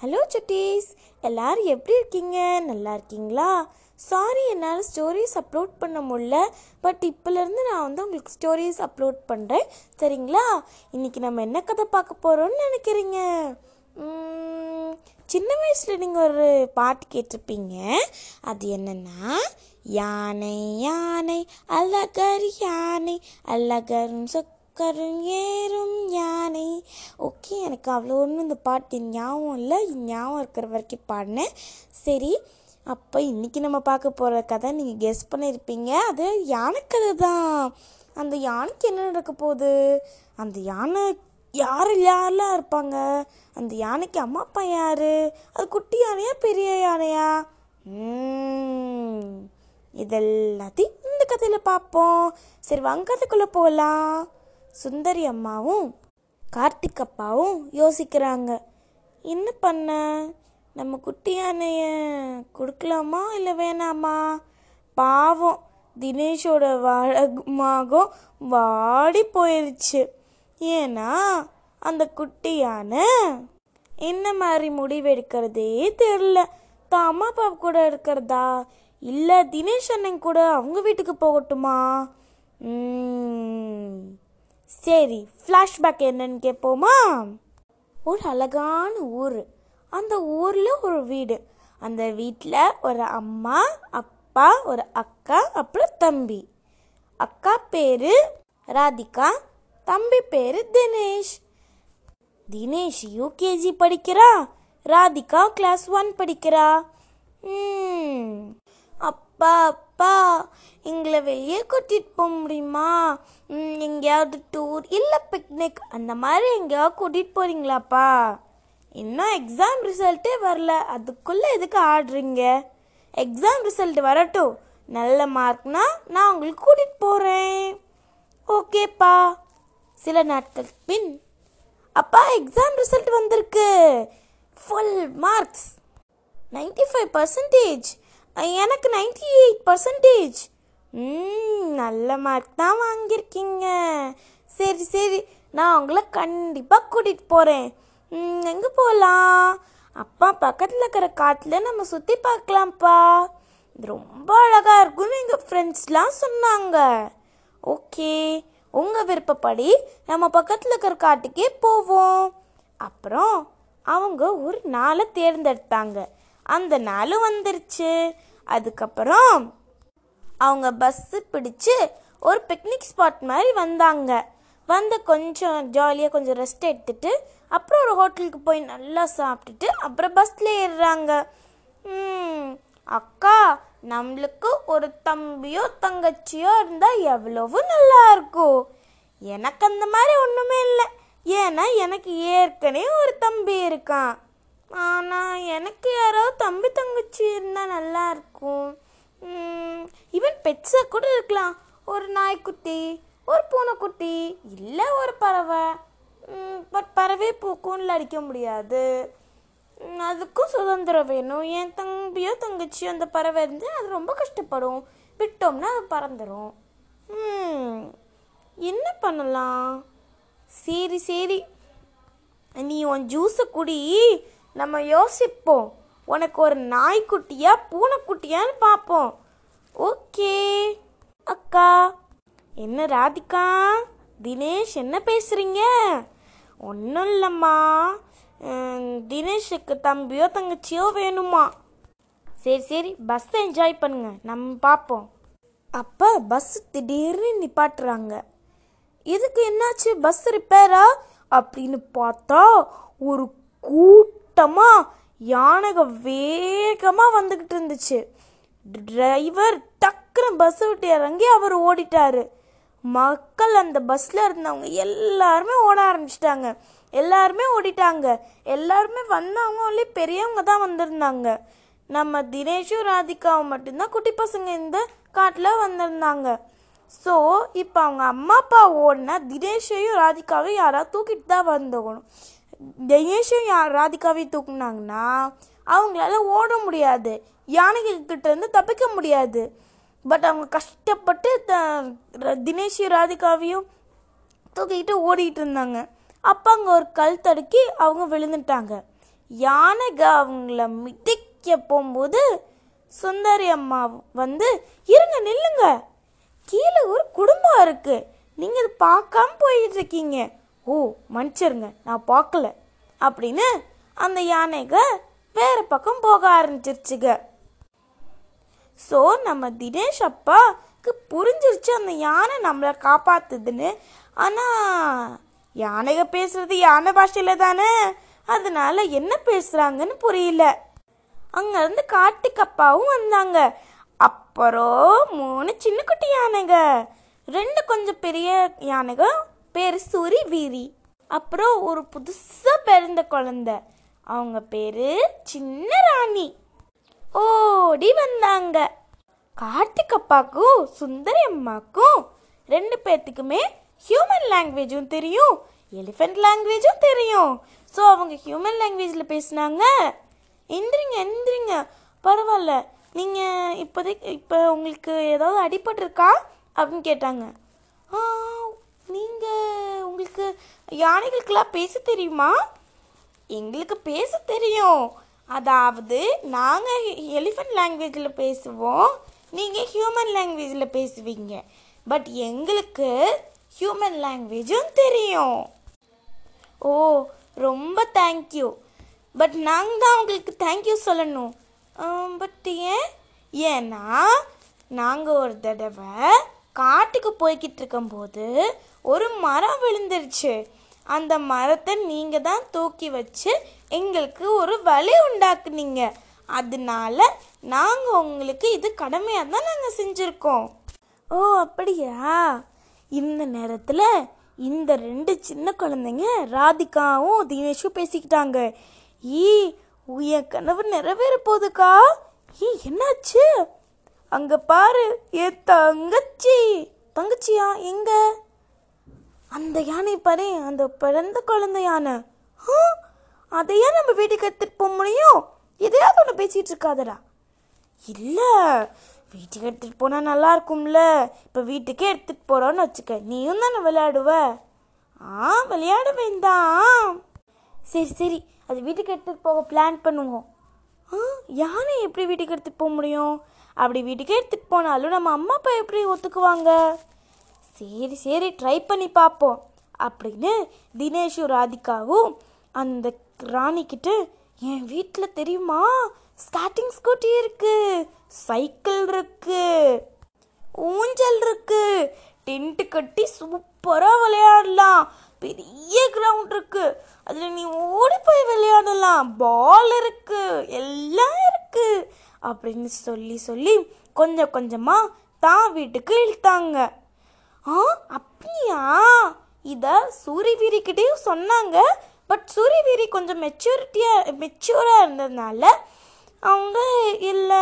Hello சுட்டீஸ் எல்லாரும் எப்படி இருக்கீங்க? நல்லா இருக்கீங்களா? சாரி என்னால் ஸ்டோரிஸ் அப்லோட் பண்ண முடியல. பட் இப்போலேருந்து நான் வந்து உங்களுக்கு ஸ்டோரிஸ் அப்லோட் பண்ணுறேன் சரிங்களா? இன்றைக்கி நம்ம என்ன கதை பார்க்க போகிறோம்னு நினைக்கிறீங்க? சின்ன வயசில் நீங்கள் ஒரு பாட்டு கேட்டிருப்பீங்க. அது என்னென்னா யானை யானை அழகர் யானை அழகரும் உக்கரும் ஏறும் யானை. ஓகே எனக்கு அவ்வளோ ஒன்றும் இந்த பாட்டு ஞாபகம் இல்லை. ஞாபகம் இருக்கிற வரைக்கும் பாடினேன் சரி அப்போ இன்றைக்கி நம்ம பார்க்க போகிற கதை நீங்கள் கெஸ் பண்ணியிருப்பீங்க அது யானை கதை தான் அந்த யானைக்கு என்ன நடக்க போகுது? அந்த யானை யார் யாரெல்லாம் இருப்பாங்க? அந்த யானைக்கு அம்மா அப்பா யார்? அது குட்டி யானையா பெரிய யானையா? இதெல்லாத்தையும் இந்த கதையில் பார்ப்போம். சரி வாங்க கதைக்குள்ளே போகலாம். சுந்தரி அம்மாவும் கார்த்திக் அப்பாவும் யோசிக்கிறாங்க. என்ன பண்ண? நம்ம குட்டி யானைய கொடுக்கலாமா இல்லை வேணாமா? பாவம் தினேஷோட வழகமாகம் வாடி போயிடுச்சு ஏன்னா அந்த குட்டி யானை என்ன மாதிரி முடிவெடுக்கிறதே தெரில தான் அம்மா அப்பா கூட இருக்கிறதா? இல்லை தினேஷ் அண்ணன் கூட அவங்க வீட்டுக்கு போகட்டுமா? சரி ஃப்ளாஷ்பேக் என்னன்னு கேட்போமா ஒரு அழகான ஊர். அந்த ஊரில் ஒரு வீடு. அந்த வீட்டில் ஒரு அம்மா அப்பா ஒரு அக்கா அப்புறம் தம்பி. அக்கா பேர் ராதிகா தம்பி பேர் தினேஷ். தினேஷ் யூகேஜி படிக்கிறா ராதிகா கிளாஸ் ஒன் படிக்கிறா. அப்பா அப்பா எங்களை வெளியே கூட்டிகிட்டு போக முடியுமா? எங்கேயாவது டூர் இல்லை பிக்னிக் அந்த மாதிரி எங்கேயாவது கூட்டிகிட்டு போகிறீங்களாப்பா இன்னும் எக்ஸாம் ரிசல்ட்டே வரல. அதுக்குள்ளே எதுக்கு ஆடுறீங்க? எக்ஸாம் ரிசல்ட் வரட்டும். நல்ல மார்க்னா நான் உங்களுக்கு கூட்டிகிட்டு போகிறேன் ஓகேப்பா. சில நாட்கள் பின் அப்பா எக்ஸாம் ரிசல்ட் வந்திருக்கு. Full marks ninety five percentage எனக்கு நைன்டி எயிட் பர்சன்டேஜ் நல்ல மார்க் தான் வாங்கியிருக்கீங்க. சரி சரி. நான் உங்களை கண்டிப்பாக கூட்டிகிட்டு போகிறேன் எங்கே போகலாம் அப்பா பக்கத்தில் இருக்கிற காட்டில் நம்ம சுற்றி பார்க்கலாம்ப்பா. ரொம்ப அழகாக இருக்கும்னு எங்கள் ஃப்ரெண்ட்ஸ்லாம் சொன்னாங்க. ஓகே. உங்கள் விருப்பப்படி நம்ம பக்கத்தில் இருக்கிற காட்டுக்கே போவோம். அப்புறம் அவங்க ஒரு நாளை தேர்ந்தெடுத்தாங்க. அந்த நாளும் வந்துருச்சு. அதுக்கப்புறம் அவங்க பஸ்ஸு பிடிச்சு ஒரு பிக்னிக் ஸ்பாட் மாதிரி வந்தாங்க. வந்து கொஞ்சம் ஜாலியாக கொஞ்சம் ரெஸ்ட் எடுத்துட்டு அப்புறம் ஒரு ஹோட்டலுக்கு போய் நல்லா சாப்பிட்டுட்டு அப்புறம் பஸ்ஸில் ஏறுறாங்க. ம், அக்கா நம்மளுக்கு ஒரு தம்பியோ தங்கச்சியோ இருந்தால் எவ்வளவு நல்லா இருக்கும். எனக்கு அந்த மாதிரி ஒன்றுமே இல்லை. ஏன்னா எனக்கு ஏற்கனவே ஒரு தம்பி இருக்கான். ஆனால் எனக்கு யாராவது தம்பி தங்கச்சி இருந்தால் நல்லா இருக்கும். ஈவன் பெட்ஸாக கூட இருக்கலாம். ஒரு நாய்க்குட்டி ஒரு பூனைக்குட்டி இல்லை ஒரு பறவை. பட் பறவை பூக்கும்ல அடிக்க முடியாது. அதுக்கும் சுதந்திரம் வேணும். என் தம்பியோ தங்கச்சியோ அந்த பறவை இருந்து அது ரொம்ப கஷ்டப்படும். விட்டோம்னா அது பறந்துடும் என்ன பண்ணலாம்? சரி சரி. நீ உன் ஜூஸை குடி. நம்ம யோசிப்போம். உனக்கு ஒரு நாய்க்குட்டியா பூனைக்குட்டியான்னு பார்ப்போம். ஓகே. அக்கா. என்ன ராதிகா? தினேஷ் என்ன பேசுறீங்க? ஒன்றும் இல்லைம்மா. தினேஷுக்கு தம்பியோ தங்கச்சியோ வேணுமா? சரி சரி பஸ் என்ஜாய் பண்ணுங்க. நம்ம பார்ப்போம். அப்போ பஸ் திடீர்னு நிப்பாட்டுறாங்க. இதுக்கு என்னாச்சு? பஸ் ரிப்பேரா அப்படின்னு பார்த்தா ஒரு கூட்டம் யானைக வேகமாக வந்துக்கிட்டு இருந்துச்சு. டிரைவர் டக்குன்னு பஸ் விட்டு இறங்கி அவர் ஓடிட்டாரு. மக்கள் அந்த பஸ்ல இருந்தவங்க எல்லாருமே ஓட ஆரம்பிச்சிட்டாங்க. எல்லாருமே ஓடிட்டாங்க. எல்லாருமே வந்தவங்க ஒன்லி பெரியவங்க தான் வந்திருந்தாங்க. நம்ம தினேஷும் ராதிகாவும் மட்டும்தான் குட்டி பசங்க இந்த காட்டில் வந்திருந்தாங்க. ஸோ இப்போ அவங்க அம்மா அப்பா ஓடின தினேஷையும் ராதிகாவையும் யாராவது தூக்கிட்டு தான் வந்துக்கணும் தினேஷும் யார் ராதிகாவையும் தூக்குனாங்கன்னா அவங்களால ஓட முடியாது. யானைகள் கிட்ட இருந்து தப்பிக்க முடியாது. பட் அவங்க கஷ்டப்பட்டு த- ர- தினேஷையும் ராதிகாவையும் தூக்கிக்கிட்டு ஓடிட்டு இருந்தாங்க. அப்போ அங்கே ஒரு கல் தடுக்கி அவங்க விழுந்துட்டாங்க. யானைக அவங்கள மிதிக்க போகும்போது சுந்தரி அம்மா வந்து இருங்க நில்லுங்க. கீழே ஒரு குடும்பம் இருக்குது நீங்கள் இது பார்க்காம போயிட்டு இருக்கீங்க. ஓ மன்னிச்சிருங்க நான் பார்க்கல. அப்படின்னு அந்த யானைக வேறு பக்கம் போக ஆரம்பிச்சிருச்சுங்க. ஸோ நம்ம தினேஷ் அப்பாக்கு புரிஞ்சிருச்சு அந்த யானை நம்மளை காப்பாத்துதுன்னு. ஆனால் யானைக பேசுறது யானை பாஷையில் தானே? அதனால என்ன பேசுகிறாங்கன்னு புரியல. அங்கேருந்து காட்டுக்கப்பாவும் வந்தாங்க. அப்புறம் மூணு சின்ன குட்டி யானைங்க. ரெண்டு கொஞ்சம் பெரிய யானைக பேர் சூரி வீரி அப்புறம் ஒரு புதுசாக பிறந்த குழந்த. அவங்க பேரு சின்ன ராணி. ஓடி வந்தாங்க. காட்டுக்கப்பாக்கும் சுந்தரி அம்மாக்கும் ரெண்டு பேர்த்துக்குமே ஹியூமன் லாங்குவேஜும் தெரியும். எலிஃபென்ட் லாங்குவேஜும் தெரியும். ஸோ அவங்க ஹியூமன் லாங்குவேஜில் பேசினாங்க. எந்திரிங்க எந்திரிங்க. பரவாயில்ல. நீங்கள் இப்போதைக்கு இப்போ உங்களுக்கு ஏதாவது அடிபட்டிருக்கா? அப்படின்னு கேட்டாங்க. ஆ நீங்கள் உங்களுக்கு யானைகளுக்கெல்லாம் பேச தெரியுமா? எங்களுக்கு பேச தெரியும். அதாவது நாங்கள் எலிஃபண்ட் லாங்குவேஜில் பேசுவோம் நீங்கள் ஹியூமன் லாங்குவேஜில் பேசுவீங்க. பட் எங்களுக்கு ஹியூமன் லாங்குவேஜும் தெரியும். ஓ ரொம்ப தேங்க்யூ பட் நாங்கள் தான் உங்களுக்கு தேங்க்யூ சொல்லணும். பட் ஏன்? ஏன்னா நாங்கள் ஒரு தடவை காட்டுக்கு போய்கிட்டு இருக்கும்போது ஒரு மரம் விழுந்துருச்சு. அந்த மரத்தை நீங்கள் தான் தூக்கி வச்சு எங்களுக்கு ஒரு வழி உண்டாக்குனீங்க. அதனால நாங்கள் உங்களுக்கு இது கடமையாக தான் நாங்கள் செஞ்சுருக்கோம். ஓ அப்படியா? இந்த நேரத்தில் இந்த ரெண்டு சின்ன குழந்தைங்க ராதிகாவும் தினேஷும் பேசிக்கிட்டாங்க. ஈ என் கனவு நிறைவேற போகுதுக்கா? ஈ என்னாச்சு? அங்க பாரு ஏ தங்கச்சி. தங்கச்சியா எங்க? அந்த யானை பாரு அந்த பிறந்த குழந்தை யானை. ஆ, அதையே நம்ம வீட்டுக்கு எடுத்துட்டு போக முடியும்? எதையாவது ஒன்று பேசிட்டு இருக்காதடா. இல்லை வீட்டுக்கு எடுத்துகிட்டு போனால் நல்லா இருக்கும்ல. இப்போ வீட்டுக்கே எடுத்துகிட்டு போகிறோன்னு வச்சுக்க நீயும் தானே விளையாடுவ? ஆ விளையாடுவேன் தான் சரி சரி அது வீட்டுக்கு எடுத்துகிட்டு போக பிளான் பண்ணுவோம். ஆ யானை எப்படி வீட்டுக்கு எடுத்துகிட்டு போக முடியும்? அப்படி வீட்டுக்கே எடுத்துகிட்டு போனாலும் நம்ம அம்மா அப்பா எப்படி ஒத்துக்குவாங்க? சரி சரி ட்ரை பண்ணி பார்ப்போம். அப்படின்னு தினேஷும் ராதிகாவும் அந்த ராணிக்கிட்ட என் வீட்டில் தெரியுமா? ஸ்கேட்டிங் ஸ்கூட்டி இருக்கு சைக்கிள் இருக்கு ஊஞ்சல் இருக்கு டென்ட் கட்டி சூப்பராக விளையாடலாம் பெரிய கிரவுண்ட் இருக்கு அதில் நீ ஓடி போய் விளையாடலாம் பால் இருக்கு எல்லாம் இருக்கு. அப்படின்னு சொல்லி சொல்லி கொஞ்சம் கொஞ்சமாக தான் வீட்டுக்கு இழுத்தாங்க. ஆ அப்படியா? இதை சூரியவீரிக்கிட்டேயும் சொன்னாங்க. பட் சூரியவீரி கொஞ்சம் மெச்சூரிட்டியாக மெச்சூராக இருந்ததுனால அவங்க இல்லை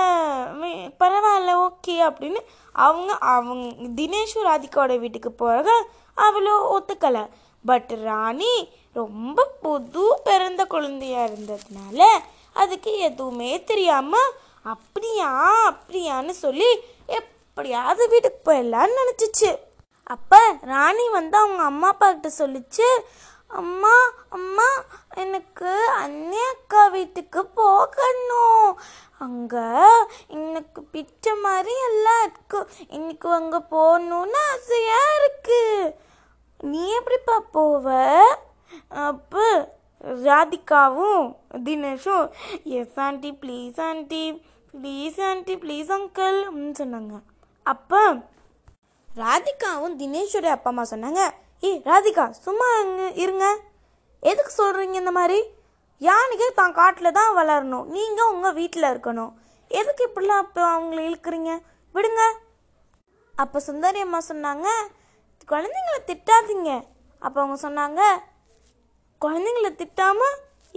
பரவாயில்ல ஓகே அப்படின்னு அவங்க அவங்க தினேஷும் ராதிகாவோட வீட்டுக்கு போகிறத அவ்வளோ ஒத்துக்கலை. பட் ராணி ரொம்ப புது பிறந்த குழந்தையாக இருந்ததுனால அதுக்கு எதுவுமே தெரியாமல் அப்படியா? அப்படியான்னு சொல்லி எப்படியாவது வீட்டுக்கு போயிடலான்னு நினச்சிச்சு. அப்போ ராணி வந்து அவங்க அம்மா அப்பா கிட்ட சொல்லிச்சு அம்மா அம்மா எனக்கு அண்ணே அக்கா வீட்டுக்கு போகணும். அங்கே எனக்கு பிச்ச மாதிரி எல்லாம் இருக்கு. இன்னைக்கு அங்கே போகணுன்னு ஆசையாக இருக்கு. நீ எப்படிப்பா போவ? அப்போ ராதிகாவும் தினேஷும் yes aunty please aunty please aunty please uncle அப்படின்னு சொன்னாங்க. அப்போ ராதிகாவும் தினேஷோட அப்பா அம்மா சொன்னாங்க ஏய் ராதிகா சும்மா இருங்க எதுக்கு சொல்கிறீங்க இந்த மாதிரி? யானைக்கு தான் காட்டில் தான் வளரணும். நீங்கள் உங்கள் வீட்டில் இருக்கணும். எதுக்கு இப்படிலாம் இப்போ அவங்கள இழுக்கிறீங்க? விடுங்க. அப்போ சுந்தரி அம்மா சொன்னாங்க குழந்தைங்கள திட்டாதீங்க. அப்போ அவங்க சொன்னாங்க குழந்தைங்கள திட்டாம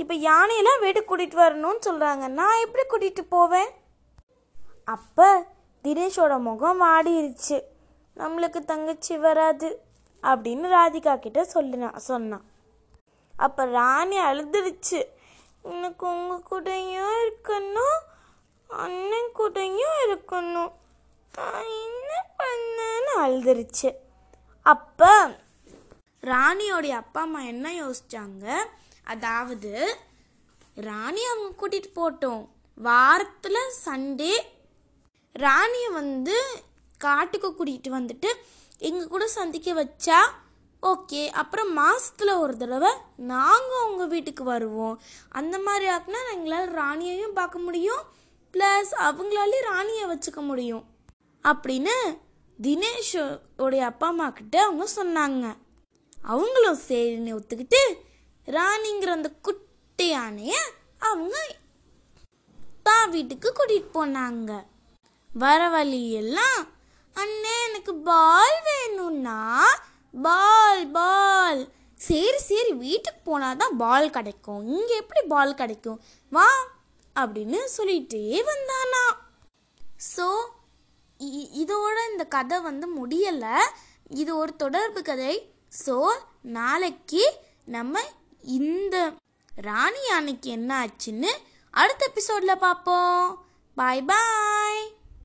இப்போ யானையெல்லாம் வீட்டுக்கு கூட்டிகிட்டு வரணும்னு சொல்கிறாங்க நான் எப்படி கூட்டிகிட்டு போவேன்? அப்போ தினேஷோட முகம் வாடிருச்சு நம்மளுக்கு தங்கச்சி வராது அப்படின்னு ராதிகா கிட்ட சொல்லினா சொன்னான். அப்போ ராணி அழுதுருச்சு எனக்கு உங்கள் கூடயும் இருக்கணும் அண்ணன் கூடயும் இருக்கணும். நான் என்ன பண்ணேன்னு அழுதுருச்சு அப்போ ராணியோடைய அப்பா அம்மா என்ன யோசிச்சாங்க? அதாவது ராணி அவங்க கூட்டிகிட்டு போட்டோம். வாரத்தில் சண்டே ராணியை வந்து காட்டுக்கு கூட்டிகிட்டு வந்துட்டு எங்கள் கூட சந்திக்க வச்சா? ஓகே. அப்புறம் மாசத்துல ஒரு தடவை நாங்கள் உங்கள் வீட்டுக்கு வருவோம். அந்த மாதிரி ஆக்குனா எங்களால் ராணியையும் பார்க்க முடியும். ப்ளஸ் அவங்களாலேயும் ராணியை வச்சுக்க முடியும். அப்படின்னு தினேஷ் உடைய அப்பா அம்மா கிட்ட அவங்க சொன்னாங்க. அவங்களும் சரின்னு ஒத்துக்கிட்டு ராணிங்கிற அந்த குட்டி யானைய அவங்க தான் வீட்டுக்கு கூட்டிட்டு போனாங்க. வர வழியெல்லாம் அண்ணே எனக்கு பால் வேணும்னா பால் பால். சரி சரி வீட்டுக்கு போனாதான் பால் கிடைக்கும். இங்கே எப்படி பால் கிடைக்கும்? வா அப்படின்னு சொல்லிட்டே வந்தானா. ஸோ இதோட இந்த கதை வந்து முடியலை. இது ஒரு தொடர்பு கதை. ஸோ நாளைக்கு நம்ம இந்த ராணி யானைக்கு என்ன ஆச்சுன்னு அடுத்த எபிசோடில் பார்ப்போம். பாய் பாய்